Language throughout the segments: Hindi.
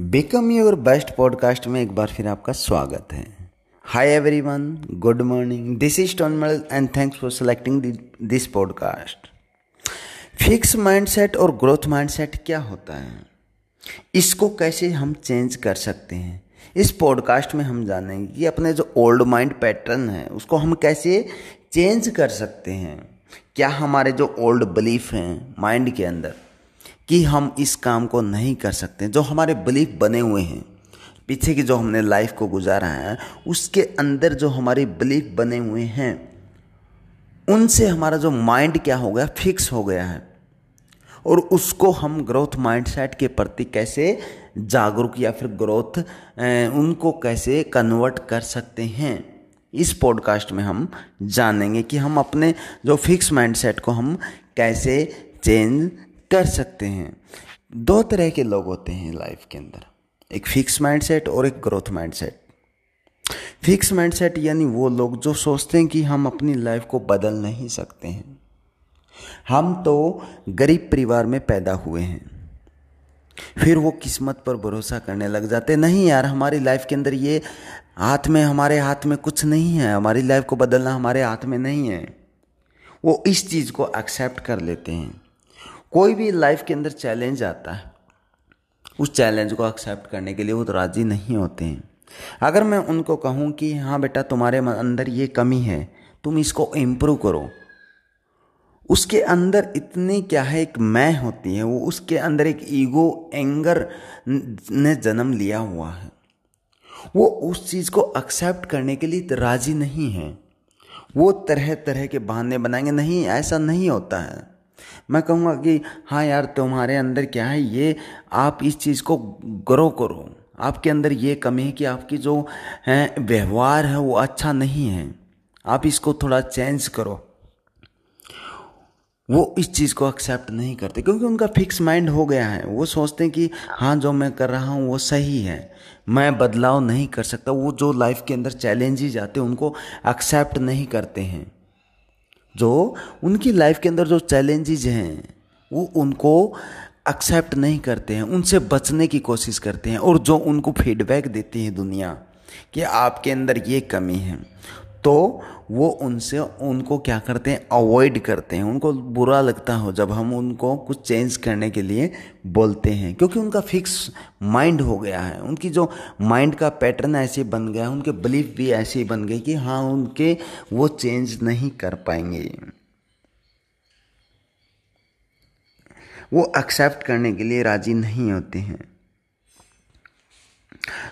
बिकम योर बेस्ट पॉडकास्ट में एक बार फिर आपका स्वागत है। Hi everyone good morning this is टोनमल and thanks for selecting this podcast fix mindset और ग्रोथ माइंडसेट क्या होता है? इसको कैसे हम चेंज कर सकते हैं? इस पॉडकास्ट में हम जानेंगे कि अपने जो ओल्ड माइंड पैटर्न है, उसको हम कैसे चेंज कर सकते हैं। क्या हमारे जो ओल्ड बिलीफ हैं माइंड के अंदर कि हम इस काम को नहीं कर सकते। जो हमारे बिलीफ बने हुए हैं, पीछे की जो हमने लाइफ को गुजारा है, उसके अंदर जो हमारे बिलीफ बने हुए हैं, उनसे हमारा जो माइंड क्या हो गया फिक्स हो गया है। और उसको हम ग्रोथ माइंडसेट के प्रति कैसे जागरूक या फिर ग्रोथ उनको कैसे कन्वर्ट कर सकते हैं, इस पॉडकास्ट में हम जानेंगे कि हम अपने जो फिक्स माइंडसेट को हम कैसे चेंज कर सकते हैं। दो तरह के लोग होते हैं लाइफ के अंदर। एक फिक्स माइंडसेट और एक ग्रोथ माइंडसेट फिक्स माइंडसेट यानी वो लोग जो सोचते हैं कि हम अपनी लाइफ को बदल नहीं सकते हैं। हम तो गरीब परिवार में पैदा हुए हैं। फिर वो किस्मत पर भरोसा करने लग जाते नहीं यार, हमारी लाइफ के अंदर ये हाथ में, हमारे हाथ में कुछ नहीं है। हमारी लाइफ को बदलना हमारे हाथ में नहीं है। वो इस चीज़ को एक्सेप्ट कर लेते हैं। कोई भी लाइफ के अंदर चैलेंज आता है, उस चैलेंज को एक्सेप्ट करने के लिए वो तो राज़ी नहीं होते हैं। अगर मैं उनको कहूँ कि हाँ बेटा, तुम्हारे अंदर ये कमी है, तुम इसको इम्प्रूव करो। उसके अंदर इतनी क्या है, एक मैं होती है वो उसके अंदर एक ईगो एंगर ने जन्म लिया हुआ है। वो उस चीज़ को एक्सेप्ट करने के लिए राज़ी नहीं है। वो तरह तरह के बहाने बनाएँगे, नहीं, ऐसा नहीं होता है। मैं कहूँगा कि हाँ यार, तुम्हारे अंदर क्या है? ये आप इस चीज़ को ग्रो करो। आपके अंदर ये कमी है कि आपकी जो, है, व्यवहार है, वो अच्छा नहीं है। आप इसको थोड़ा चेंज करो। वो इस चीज़ को एक्सेप्ट नहीं करते, क्योंकि उनका फिक्स माइंड हो गया है। वो सोचते हैं कि हाँ जो मैं कर रहा हूँ, वो सही है। मैं बदलाव नहीं कर सकता। वो जो लाइफ के अंदर चैलेंजेज आते हैं, उनको एक्सेप्ट नहीं करते हैं। जो उनकी लाइफ के अंदर जो चैलेंजेज हैं, वो उनको एक्सेप्ट नहीं करते हैं, उनसे बचने की कोशिश करते हैं और जो उनको फीडबैक देती है दुनिया कि आपके अंदर ये कमी है। तो वो उनसे, उनको क्या करते हैं? अवॉइड करते हैं। उनको बुरा लगता हो जब हम उनको कुछ चेंज करने के लिए बोलते हैं। क्योंकि उनका फिक्स माइंड हो गया है। उनकी जो माइंड का पैटर्न ऐसे बन गया है, उनके बिलीफ भी ऐसे बन गए कि हाँ उनके वो चेंज नहीं कर पाएँगे। वो एक्सेप्ट करने के लिए राज़ी नहीं होते हैं।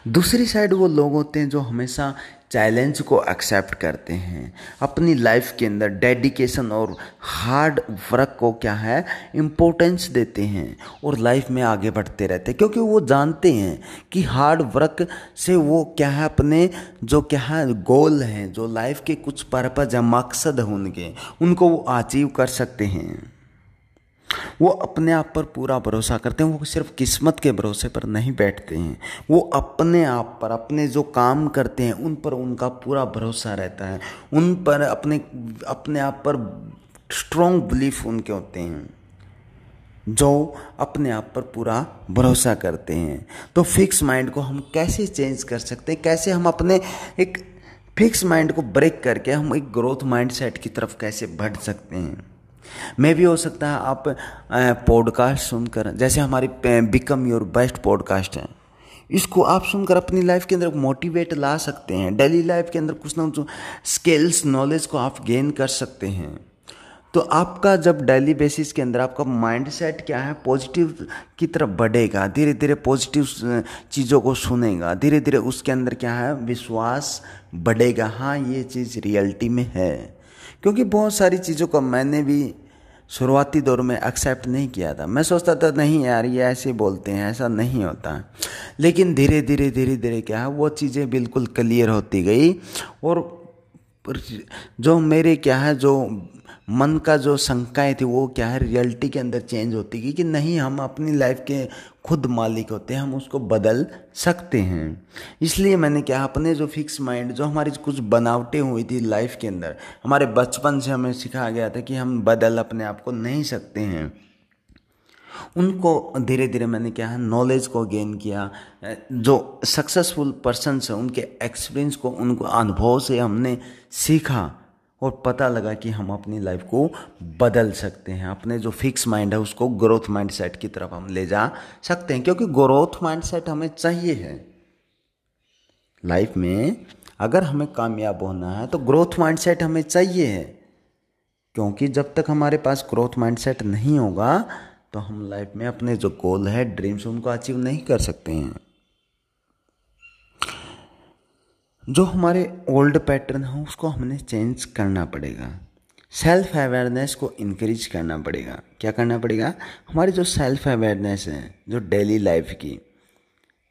दूसरी साइड वो लोग होते हैं जो हमेशा चैलेंज को एक्सेप्ट करते हैं। अपनी लाइफ के अंदर डेडिकेशन और हार्ड वर्क को क्या है? इम्पोर्टेंस देते हैं और लाइफ में आगे बढ़ते रहते हैं। क्योंकि वो जानते हैं कि हार्ड वर्क से वो क्या है अपने जो क्या है गोल हैं, जो लाइफ के कुछ पर्पज या मकसद होंगे, उनको वो अचीव कर सकते हैं। वो अपने आप पर पूरा भरोसा करते हैं, वो सिर्फ़ किस्मत के भरोसे पर नहीं बैठते हैं। वो अपने आप पर, अपने जो काम करते हैं, उन पर उनका पूरा भरोसा रहता है। उन पर अपने अपने आप पर स्ट्रॉन्ग बिलीफ उनके होते हैं, जो अपने आप पर पूरा भरोसा करते हैं। तो फिक्स माइंड को हम कैसे चेंज कर सकते हैं? कैसे हम अपने एक फिक्स माइंड को ब्रेक करके हम एक ग्रोथ माइंड सेट की तरफ़ कैसे बढ़ सकते हैं? मे भी हो सकता है आप पॉडकास्ट सुनकर, जैसे हमारी बिकम योर बेस्ट पॉडकास्ट है। इसको आप सुनकर अपनी लाइफ के अंदर मोटिवेट ला सकते हैं। डेली लाइफ के अंदर कुछ ना कुछ स्किल्स नॉलेज को आप गेन कर सकते हैं। तो आपका जब डेली बेसिस के अंदर आपका माइंड सेट क्या है पॉजिटिव की तरफ़ बढ़ेगा धीरे धीरे पॉजिटिव चीज़ों को सुनेगा धीरे धीरे उसके अंदर क्या है, विश्वास बढ़ेगा। हाँ ये चीज़ रियलिटी में है। क्योंकि बहुत सारी चीज़ों को मैंने भी शुरुआती दौर में एक्सेप्ट नहीं किया था। मैं सोचता था, नहीं यार, ये ऐसे बोलते हैं, ऐसा नहीं होता। है लेकिन धीरे धीरे धीरे धीरे क्या है वो चीज़ें बिल्कुल क्लियर होती गई और जो मेरे क्या है, जो मन का जो शंकाएँ थी, वो क्या है? रियलिटी के अंदर चेंज होती गई कि नहीं, हम अपनी लाइफ के खुद मालिक होते हैं, हम उसको बदल सकते हैं। इसलिए मैंने क्या, अपने जो फिक्स माइंड जो हमारी कुछ बनावटें हुई थी लाइफ के अंदर, हमारे बचपन से हमें सिखाया गया था कि हम बदल अपने आप को नहीं सकते हैं। उनको धीरे धीरे मैंने क्या है नॉलेज को गेन किया। जो सक्सेसफुल पर्सन है, उनके एक्सपीरियंस को, उनको अनुभव से हमने सीखा। और पता लगा कि हम अपनी लाइफ को बदल सकते हैं। अपने जो फिक्स माइंड है, उसको ग्रोथ माइंड सेट की तरफ़ हम ले जा सकते हैं, क्योंकि ग्रोथ माइंड सेट हमें चाहिए है। लाइफ में अगर हमें कामयाब होना है तो ग्रोथ माइंड सेट हमें चाहिए है। क्योंकि जब तक हमारे पास ग्रोथ माइंड सेट नहीं होगा तो हम लाइफ में अपने जो गोल है ड्रीम्स उनको अचीव नहीं कर सकते हैं। जो हमारे ओल्ड पैटर्न है, उसको हमने चेंज करना पड़ेगा। सेल्फ अवेयरनेस को इनक्रीज करना पड़ेगा। क्या करना पड़ेगा? हमारी जो सेल्फ अवेयरनेस है, जो डेली लाइफ की,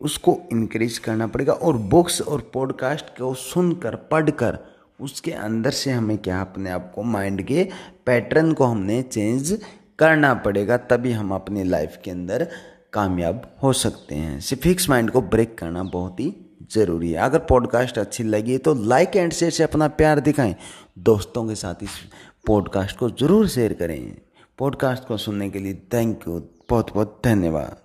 उसको इनक्रीज करना पड़ेगा और बुक्स और पॉडकास्ट को सुनकर, पढ़कर, उसके अंदर से हमें क्या अपने आप को माइंड के पैटर्न को हमने चेंज करना पड़ेगा, तभी हम अपनी लाइफ के अंदर कामयाब हो सकते हैं। सिर्फ़ फिक्स माइंड को ब्रेक करना बहुत ही ज़रूरी है। अगर पॉडकास्ट अच्छी लगी तो लाइक एंड शेयर से अपना प्यार दिखाएँ। दोस्तों के साथ इस पॉडकास्ट को ज़रूर शेयर करें। पॉडकास्ट को सुनने के लिए थैंक यू बहुत बहुत धन्यवाद।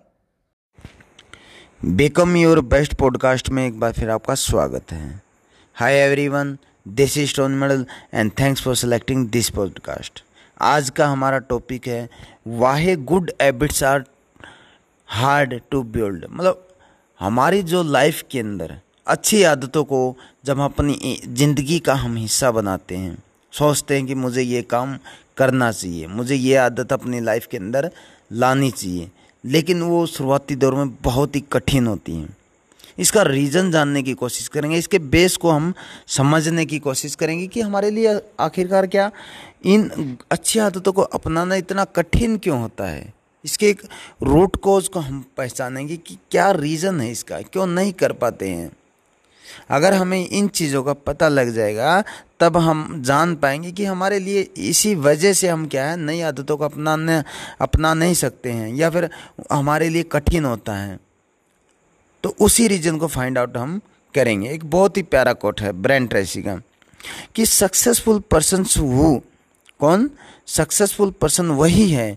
बिकम योर बेस्ट पॉडकास्ट में एक बार फिर आपका स्वागत है। Hi everyone this is stone medal and thanks for selecting this podcast आज का हमारा टॉपिक है, why good habits are hard to build मतलब हमारी जो लाइफ के अंदर अच्छी आदतों को जब हम अपनी ज़िंदगी का हम हिस्सा बनाते हैं, सोचते हैं कि मुझे ये काम करना चाहिए, मुझे ये आदत अपनी लाइफ के अंदर लानी चाहिए, लेकिन वो शुरुआती दौर में बहुत ही कठिन होती हैं। इसका रीज़न जानने की कोशिश करेंगे, इसके बेस को हम समझने की कोशिश करेंगे कि हमारे लिए आखिरकार क्या इन अच्छी आदतों को अपनाना इतना कठिन क्यों होता है? इसके एक रूट कोज को हम पहचानेंगे कि क्या रीज़न है इसका, क्यों नहीं कर पाते हैं। अगर हमें इन चीज़ों का पता लग जाएगा, तब हम जान पाएँगे कि हमारे लिए इसी वजह से हम क्या है, नई आदतों को अपनाने, अपना नहीं सकते हैं, या फिर हमारे लिए कठिन होता है। तो उसी रीजन को फाइंड आउट हम करेंगे। एक बहुत ही प्यारा कोट है ब्रेन ट्रेसी का, कि सक्सेसफुल पर्सन वो कौन? सक्सेसफुल पर्सन वही है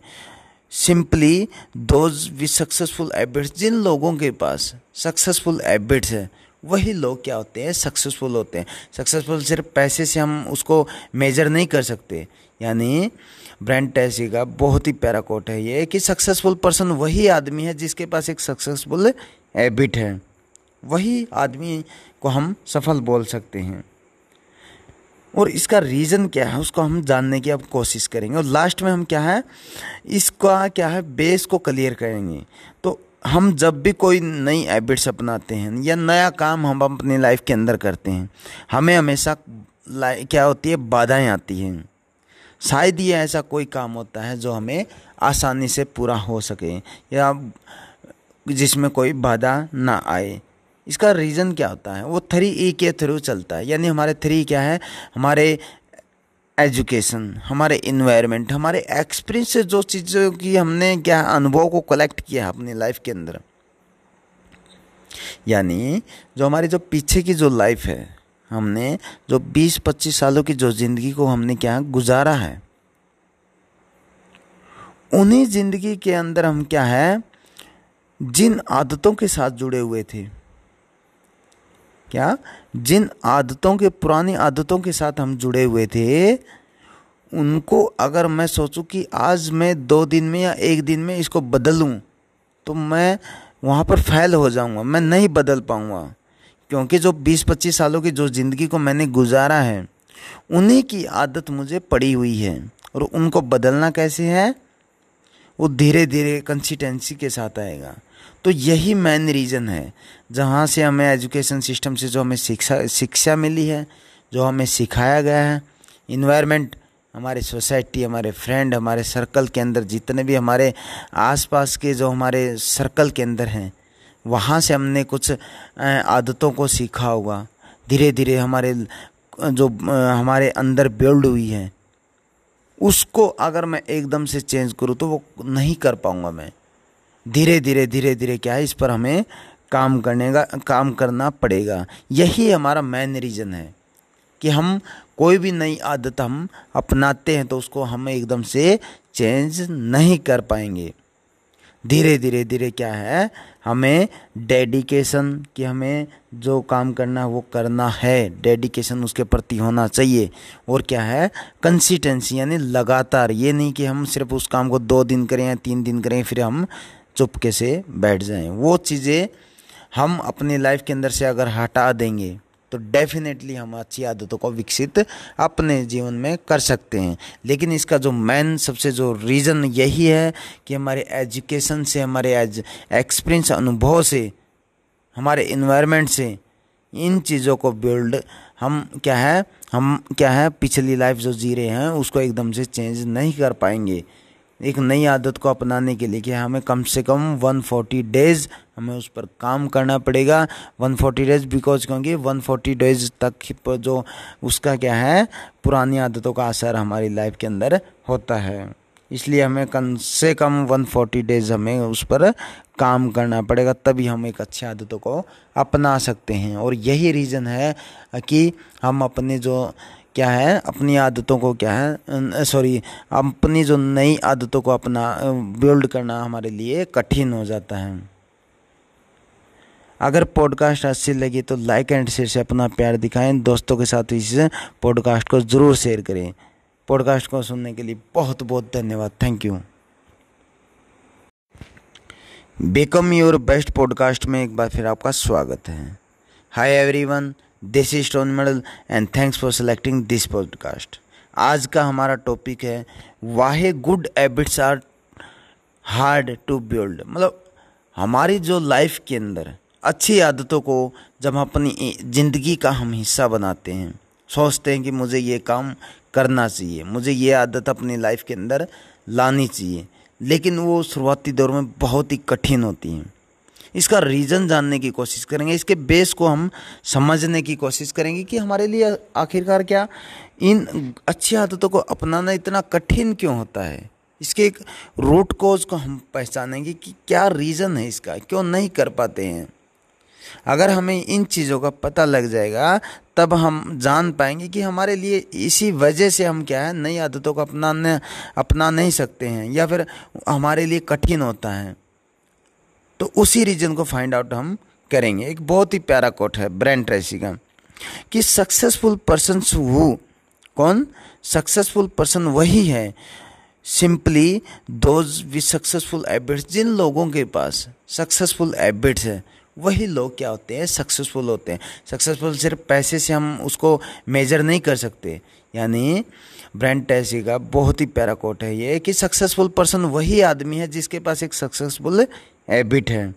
simply those with successful habits जिन लोगों के पास सक्सेसफुल हैबिट्स है, वही लोग क्या होते हैं? सक्सेसफुल होते हैं। सक्सेसफुल सिर्फ़ पैसे से हम उसको मेजर नहीं कर सकते। यानी ब्रांड टैसी का बहुत ही प्यारा कोट है ये कि सक्सेसफुल पर्सन वही आदमी है जिसके पास एक सक्सेसफुल हैबिट है। वही आदमी को हम सफल बोल सकते हैं। और इसका रीज़न क्या है, उसको हम जानने की अब कोशिश करेंगे। और लास्ट में हम क्या है, इसका क्या है बेस को क्लियर करेंगे। तो हम जब भी कोई नई हैबिट्स अपनाते हैं या नया काम हम अपनी लाइफ के अंदर करते हैं, हमें हमेशा क्या होती है, बाधाएँ आती हैं। शायद ये ऐसा कोई काम होता है जो हमें आसानी से पूरा हो सके या जिसमें कोई बाधा ना आए। इसका रीज़न क्या होता है? वो थ्री ई के थ्रू चलता है। यानी हमारे थ्री क्या है? हमारे एजुकेशन हमारे इन्वायरमेंट हमारे एक्सपीरियंस से जो चीज़ों की हमने क्या अनुभव को कलेक्ट किया है अपनी लाइफ के अंदर। यानी जो हमारी जो पीछे की जो लाइफ है, हमने जो 20-25 सालों की जो ज़िंदगी को हमने क्या गुजारा है, उन्हीं ज़िंदगी के अंदर हम क्या है, जिन आदतों के साथ जुड़े हुए थे। क्या? जिन आदतों के, पुरानी आदतों के साथ हम जुड़े हुए थे, उनको अगर मैं सोचूं कि आज मैं दो दिन में या एक दिन में इसको बदलूं तो मैं वहाँ पर फैल हो जाऊँगा, मैं नहीं बदल पाऊँगा। क्योंकि जो 20-25 सालों की जो ज़िंदगी को मैंने गुजारा है, उन्हीं की आदत मुझे पड़ी हुई है। और उनको बदलना कैसे है? वो धीरे धीरे कंसिस्टेंसी के साथ आएगा। तो यही मेन रीज़न है, जहाँ से हमें एजुकेशन सिस्टम से जो हमें शिक्षा शिक्षा मिली है, जो हमें सिखाया गया है इन्वायरमेंट हमारे सोसाइटी हमारे फ्रेंड हमारे सर्कल के अंदर, जितने भी हमारे आसपास के जो हमारे सर्कल के अंदर हैं, वहाँ से हमने कुछ आदतों को सीखा होगा। धीरे धीरे हमारे, जो हमारे अंदर बिल्ड हुई है, उसको अगर मैं एकदम से चेंज करूँ तो वो नहीं कर पाऊँगा मैं। धीरे धीरे धीरे धीरे क्या है, इस पर हमें काम करने का, काम करना पड़ेगा। यही हमारा मेन रीज़न है कि हम कोई भी नई आदत हम अपनाते हैं तो उसको हम एकदम से चेंज नहीं कर पाएँगे। धीरे धीरे धीरे क्या है, हमें डेडिकेशन कि हमें जो काम करना है वो करना है। डेडिकेशन उसके प्रति होना चाहिए। और क्या है कंसिस्टेंसी यानी लगातार। ये नहीं कि हम सिर्फ़ उस काम को दो दिन करें या तीन दिन करें, फिर हम चुपके से बैठ जाएँ। वो चीज़ें हम अपनी लाइफ के अंदर से अगर हटा देंगे तो डेफिनेटली हम अच्छी आदतों को विकसित अपने जीवन में कर सकते हैं। लेकिन इसका जो मेन सबसे जो रीज़न यही है कि हमारे एजुकेशन से, हमारे एज एक्सपीरियंस अनुभव से, हमारे इन्वायरमेंट से इन चीज़ों को बिल्ड हम क्या है, हम क्या है, पिछली लाइफ जो जी रहे हैं, उसको एकदम से चेंज नहीं कर पाएँगे। एक नई आदत को अपनाने के लिए कि हमें कम से कम 140 डेज़ हमें उस पर काम करना पड़ेगा। 140 डेज़ बिकॉज़ क्योंकि 140 डेज़ तक जो उसका क्या है, पुरानी आदतों का असर हमारी लाइफ के अंदर होता है। इसलिए हमें कम से कम 140 डेज़ हमें उस पर काम करना पड़ेगा, तभी हम एक अच्छी आदतों को अपना सकते हैं। और यही रीज़न है कि हम अपने जो क्या है? अपनी आदतों को क्या है? सॉरी अपनी जो नई आदतों को अपना बिल्ड करना हमारे लिए कठिन हो जाता है। अगर पॉडकास्ट अच्छी लगी तो लाइक एंड शेयर से अपना प्यार दिखाएँ। दोस्तों के साथ इस पॉडकास्ट को ज़रूर शेयर करें। पॉडकास्ट को सुनने के लिए बहुत बहुत धन्यवाद। Thank you become your best podcast में एक बार फिर आपका स्वागत है। Hi everyone this is stone medal and thanks for selecting this podcast आज का हमारा टॉपिक है, why good habits are hard to build मतलब हमारी जो लाइफ के अंदर अच्छी आदतों को जब हम अपनी ज़िंदगी का हम हिस्सा बनाते हैं, सोचते हैं कि मुझे ये काम करना चाहिए, मुझे ये आदत अपनी लाइफ के अंदर लानी चाहिए, लेकिन वो शुरुआती दौर में बहुत ही कठिन होती हैं। इसका रीज़न जानने की कोशिश करेंगे। इसके बेस को हम समझने की कोशिश करेंगे कि हमारे लिए आखिरकार क्या? इन अच्छी आदतों को अपनाना इतना कठिन क्यों होता है? इसके एक रूट कोज को हम पहचानेंगे कि क्या रीज़न है इसका, क्यों नहीं कर पाते हैं। अगर हमें इन चीज़ों का पता लग जाएगा, तब हम जान पाएँगे कि हमारे लिए इसी वजह से हम क्या है, नई आदतों को अपनाने, अपना नहीं सकते हैं, या फिर हमारे लिए कठिन होता है। तो उसी रीजन को फाइंड आउट हम करेंगे। एक बहुत ही प्यारा कोट है ब्रेंड ट्रेसी का कि सक्सेसफुल पर्सन हु कौन? सक्सेसफुल पर्सन वही है simply those with successful habits जिन लोगों के पास सक्सेसफुल हैबिट्स है, वही लोग क्या होते हैं? सक्सेसफुल होते हैं। सक्सेसफुल सिर्फ़ पैसे से हम उसको मेजर नहीं कर सकते। यानी ब्रांड टैसी का बहुत ही प्यारा कोट है ये, कि सक्सेसफुल पर्सन वही आदमी है जिसके पास एक सक्सेसफुल हैबिट है।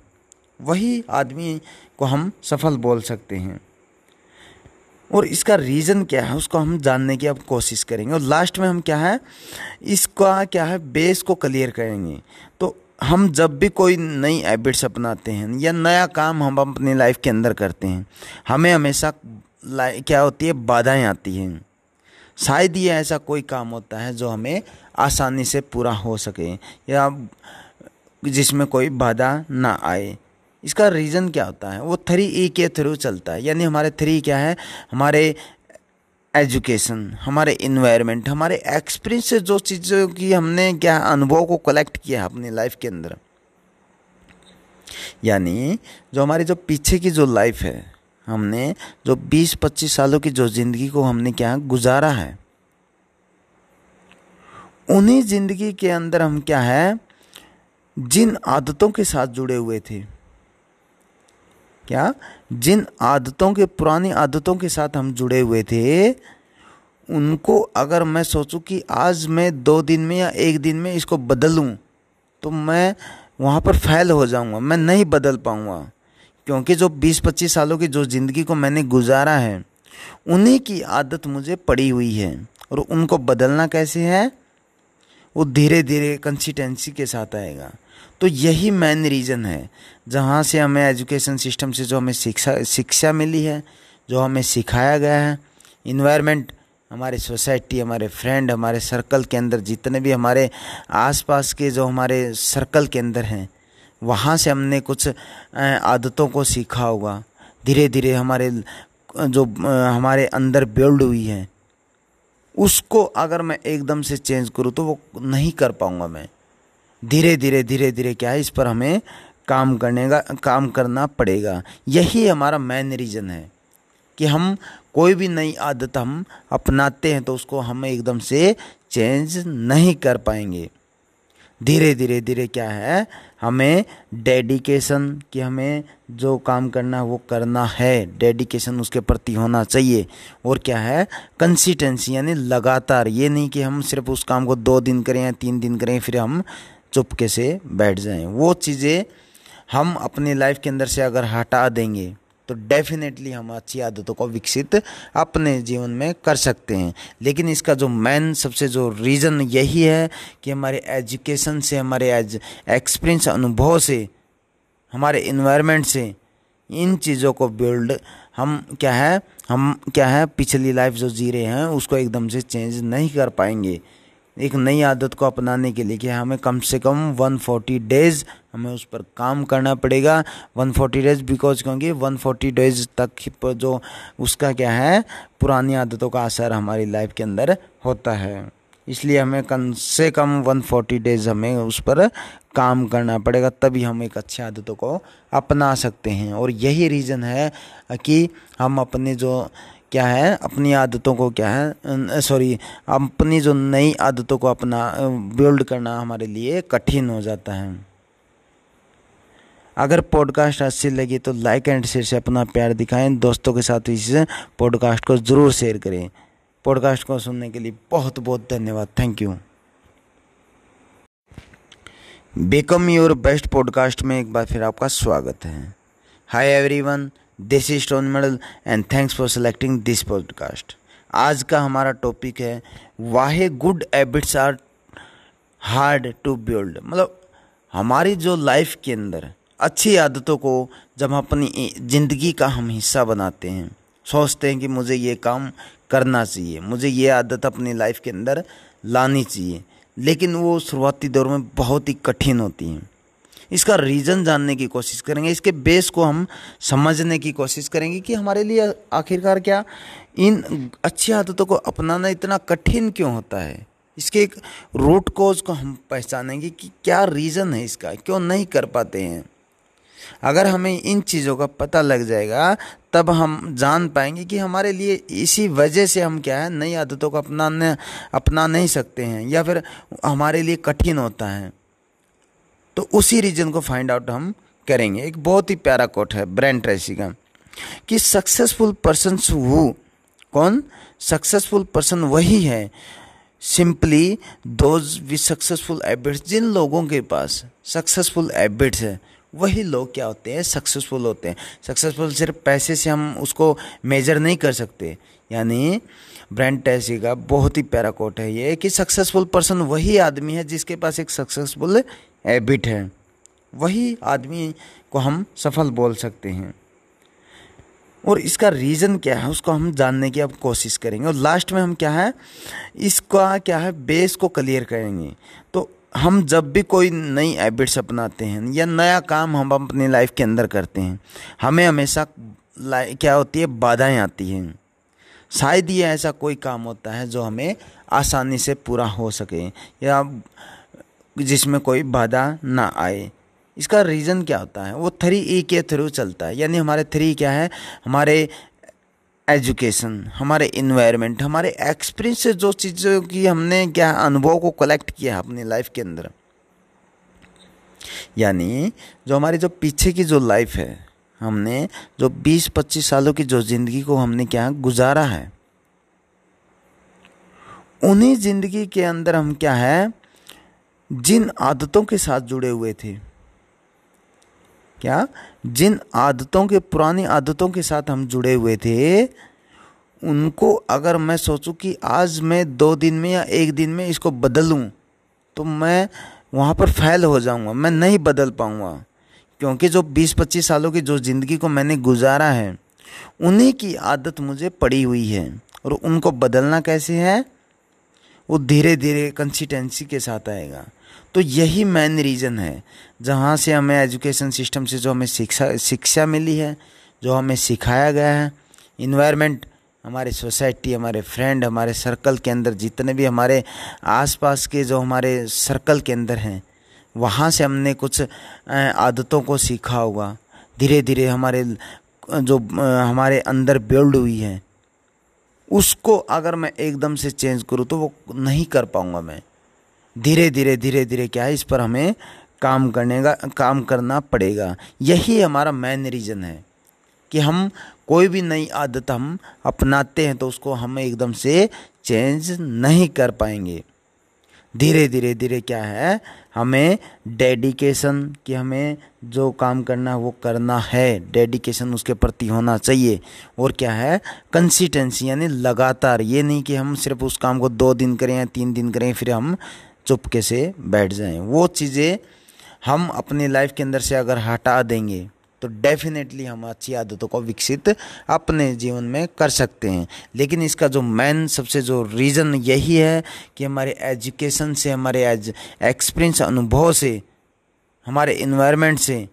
वही आदमी को हम सफल बोल सकते हैं। और इसका रीज़न क्या है, उसको हम जानने की अब कोशिश करेंगे। और लास्ट में हम क्या है, इसका क्या है बेस को क्लियर करेंगे। तो हम जब भी कोई नई हैबिट्स अपनाते हैं या नया काम हम अपनी लाइफ के अंदर करते हैं, हमें हमेशा क्या होती है, बाधाएँ आती हैं। शायद ये ऐसा कोई काम होता है जो हमें आसानी से पूरा हो सके। या जिसमें कोई बाधा ना आए। इसका रीज़न क्या होता है? वो थ्री ई के थ्रू चलता है। यानी हमारे थ्री क्या है? हमारे एजुकेशन हमारे इन्वायरमेंट हमारे एक्सपीरियंस से जो चीज़ों की हमने क्या अनुभव को कलेक्ट किया है अपनी लाइफ के अंदर। यानी जो हमारी जो पीछे की जो लाइफ है, हमने जो 20-25 सालों की जो ज़िंदगी को हमने क्या गुजारा है, उन्हीं ज़िंदगी के अंदर हम क्या है? जिन आदतों के साथ जुड़े हुए थे। क्या? जिन आदतों के, पुरानी आदतों के साथ हम जुड़े हुए थे, उनको अगर मैं सोचूं कि आज मैं दो दिन में या एक दिन में इसको बदलूं तो मैं वहाँ पर फैल हो जाऊँगा, मैं नहीं बदल पाऊँगा। क्योंकि जो 20-25 सालों की जो ज़िंदगी को मैंने गुजारा है, उन्हीं की आदत मुझे पड़ी हुई है, और उनको बदलना कैसे है? वो धीरे धीरे कंसिस्टेंसी के साथ आएगा। तो यही मेन रीज़न है, जहाँ से हमें एजुकेशन सिस्टम से जो हमें शिक्षा शिक्षा मिली है, जो हमें सिखाया गया है इन्वायरमेंट हमारे सोसाइटी हमारे फ्रेंड हमारे सर्कल के अंदर, जितने भी हमारे आसपास के जो हमारे सर्कल के अंदर हैं, वहाँ से हमने कुछ आदतों को सीखा होगा। धीरे धीरे हमारे, जो हमारे अंदर बिल्ड हुई है उसको अगर मैं एकदम से चेंज करूँ तो वो नहीं कर पाऊँगा मैं। धीरे धीरे धीरे धीरे क्या है? इस पर हमें काम करने का, काम करना पड़ेगा। यही हमारा मेन रीज़न है कि हम कोई भी नई आदत हम अपनाते हैं तो उसको हम एकदम से चेंज नहीं कर पाएँगे। धीरे धीरे धीरे क्या है? हमें डेडिकेशन कि हमें जो काम करना है वो करना है। डेडिकेशन उसके प्रति होना चाहिए। और क्या है? कंसिस्टेंसी यानी लगातार। ये नहीं कि हम सिर्फ़ उस काम को दो दिन करें या तीन दिन करें, फिर हम चुपके से बैठ जाएँ। वो चीज़ें हम अपनी लाइफ के अंदर से अगर हटा देंगे तो डेफिनेटली हम अच्छी आदतों को विकसित अपने जीवन में कर सकते हैं। लेकिन इसका जो मेन सबसे जो रीज़न यही है कि हमारे एजुकेशन से, हमारे एज एक्सपीरियंस अनुभव से, हमारे इन्वायरमेंट से इन चीज़ों को बिल्ड हम क्या है, हम क्या है, पिछली लाइफ जो जी रहे हैं, उसको एकदम से चेंज नहीं कर पाएँगे। एक नई आदत को अपनाने के लिए कि हमें कम से कम 140 डेज़ हमें उस पर काम करना पड़ेगा। 140 डेज़ बिकॉज़ क्योंकि 140 डेज़ तक जो उसका क्या है, पुरानी आदतों का असर हमारी लाइफ के अंदर होता है। इसलिए हमें कम से कम 140 डेज़ हमें उस पर काम करना पड़ेगा, तभी हम एक अच्छी आदतों को अपना सकते हैं। और यही रीज़न है कि हम अपने जो क्या है? अपनी आदतों को क्या है? सॉरी अपनी जो नई आदतों को अपना बिल्ड करना हमारे लिए कठिन हो जाता है। अगर पॉडकास्ट अच्छी लगी तो लाइक एंड शेयर से अपना प्यार दिखाएँ। दोस्तों के साथ इस पॉडकास्ट को ज़रूर शेयर करें। पॉडकास्ट को सुनने के लिए बहुत बहुत धन्यवाद। Thank you become your best podcast में एक बार फिर आपका स्वागत है। Hi everyone this is stone medal and thanks for selecting this podcast आज का हमारा टॉपिक है, why good habits are hard to build मतलब हमारी जो लाइफ के अंदर अच्छी आदतों को जब हम अपनी ज़िंदगी का हम हिस्सा बनाते हैं, सोचते हैं कि मुझे ये काम करना चाहिए, मुझे ये आदत अपनी लाइफ के अंदर लानी चाहिए, लेकिन वो शुरुआती दौर में बहुत ही कठिन होती हैं। इसका रीज़न जानने की कोशिश करेंगे। इसके बेस को हम समझने की कोशिश करेंगे कि हमारे लिए आखिरकार क्या? इन अच्छी आदतों को अपनाना इतना कठिन क्यों होता है? इसके एक रूट कोज को हम पहचानेंगे कि क्या रीज़न है इसका, क्यों नहीं कर पाते हैं। अगर हमें इन चीज़ों का पता लग जाएगा, तब हम जान पाएँगे कि हमारे लिए इसी वजह से हम क्या है, नई आदतों को अपनाने, अपना नहीं सकते हैं, या फिर हमारे लिए कठिन होता है। तो उसी रीजन को फाइंड आउट हम करेंगे। एक बहुत ही प्यारा कोट है ब्रेंड ट्रेसी का, कि सक्सेसफुल पर्सन हु कौन? सक्सेसफुल पर्सन वही है simply those with successful habits जिन लोगों के पास सक्सेसफुल हैबिट्स है, वही लोग क्या होते हैं? सक्सेसफुल होते हैं। सक्सेसफुल सिर्फ़ पैसे से हम उसको मेजर नहीं कर सकते। यानी ब्रांड टैसी का बहुत ही प्यारा कोट है ये, कि सक्सेसफुल पर्सन वही आदमी है जिसके पास एक सक्सेसफुल हैबिट है। वही आदमी को हम सफल बोल सकते हैं। और इसका रीज़न क्या है, उसको हम जानने की अब कोशिश करेंगे। और लास्ट में हम क्या है, इसका क्या है बेस को क्लियर करेंगे। तो हम जब भी कोई नई हैबिट्स अपनाते हैं या नया काम हम अपनी लाइफ के अंदर करते हैं, हमें हमेशा क्या होती है, बाधाएँ आती हैं। शायद ये ऐसा कोई काम होता है जो हमें आसानी से पूरा हो सके या जिसमें कोई बाधा ना आए। इसका रीज़न क्या होता है? वो थ्री ई के थ्रू चलता है। यानी हमारे थ्री क्या है? हमारे एजुकेशन हमारे इन्वायरमेंट हमारे एक्सपीरियंस से जो चीज़ों की हमने क्या अनुभव को कलेक्ट किया है अपनी लाइफ के अंदर। यानी जो हमारी जो पीछे की जो लाइफ है हमने जो 20-25 सालों की जो ज़िंदगी को हमने क्या गुजारा है, उन्हीं ज़िंदगी के अंदर हम क्या है, जिन आदतों के साथ जुड़े हुए थे। क्या? जिन आदतों के, पुरानी आदतों के साथ हम जुड़े हुए थे, उनको अगर मैं सोचूं कि आज मैं दो दिन में या एक दिन में इसको बदलूं तो मैं वहाँ पर फैल हो जाऊँगा, मैं नहीं बदल पाऊँगा। क्योंकि जो 20-25 सालों की जो ज़िंदगी को मैंने गुजारा है, उन्हीं की आदत मुझे पड़ी हुई है। और उनको बदलना कैसे है? वो धीरे धीरे कंसिस्टेंसी के साथ आएगा। तो यही मेन रीज़न है, जहाँ से हमें एजुकेशन सिस्टम से जो हमें शिक्षा शिक्षा मिली है, जो हमें सिखाया गया है। इन्वायरमेंट हमारे सोसाइटी हमारे फ्रेंड हमारे सर्कल के अंदर, जितने भी हमारे आसपास के जो हमारे सर्कल के अंदर हैं वहाँ से हमने कुछ आदतों को सीखा होगा। धीरे धीरे हमारे, जो हमारे अंदर बिल्ड हुई है, उसको अगर मैं एकदम से चेंज करूँ तो वो नहीं कर पाऊँगा मैं। धीरे धीरे धीरे धीरे क्या है, इस पर हमें काम करने का काम करना पड़ेगा। यही हमारा मेन रीज़न है कि हम कोई भी नई आदत हम अपनाते हैं तो उसको हम एकदम से चेंज नहीं कर पाएँगे। धीरे धीरे धीरे क्या है? हमें डेडिकेशन कि हमें जो काम करना है वो करना है। डेडिकेशन उसके प्रति होना चाहिए। और क्या है? कंसिस्टेंसी यानी लगातार। ये नहीं कि हम सिर्फ़ उस काम को दो दिन करें या तीन दिन करें, फिर हम चुपके से बैठ जाएँ। वो चीज़ें हम अपनी लाइफ के अंदर से अगर हटा देंगे तो डेफिनेटली हम अच्छी आदतों को विकसित अपने जीवन में कर सकते हैं। लेकिन इसका जो मेन सबसे जो रीज़न यही है कि हमारे एजुकेशन से, हमारे एज एक्सपीरियंस अनुभव से, हमारे इन्वायरमेंट से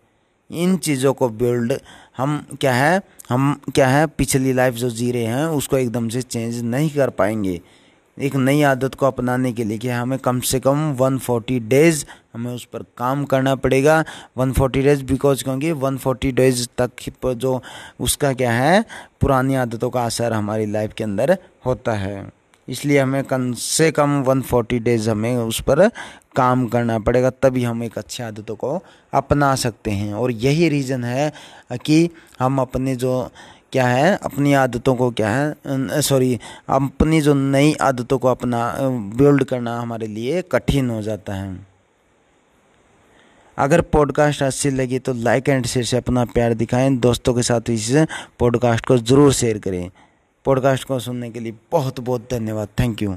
इन चीज़ों को बिल्ड हम क्या है, हम क्या है, पिछली लाइफ जो जी रहे हैं, उसको एकदम से चेंज नहीं कर पाएँगे। एक नई आदत को अपनाने के लिए कि हमें कम से कम 140 डेज़ हमें उस पर काम करना पड़ेगा। 140 डेज़ बिकॉज़ क्योंकि 140 डेज़ तक जो उसका क्या है, पुरानी आदतों का असर हमारी लाइफ के अंदर होता है। इसलिए हमें कम से कम 140 डेज़ हमें उस पर काम करना पड़ेगा, तभी हम एक अच्छी आदतों को अपना सकते हैं। और यही रीज़न है कि हम अपने जो क्या है, अपनी आदतों को क्या है सॉरी अपनी जो नई आदतों को अपना बिल्ड करना हमारे लिए कठिन हो जाता है। अगर पॉडकास्ट अच्छी लगी तो लाइक एंड शेयर से अपना प्यार दिखाएँ, दोस्तों के साथ इस पॉडकास्ट को ज़रूर शेयर करें। पॉडकास्ट को सुनने के लिए बहुत बहुत धन्यवाद। Thank you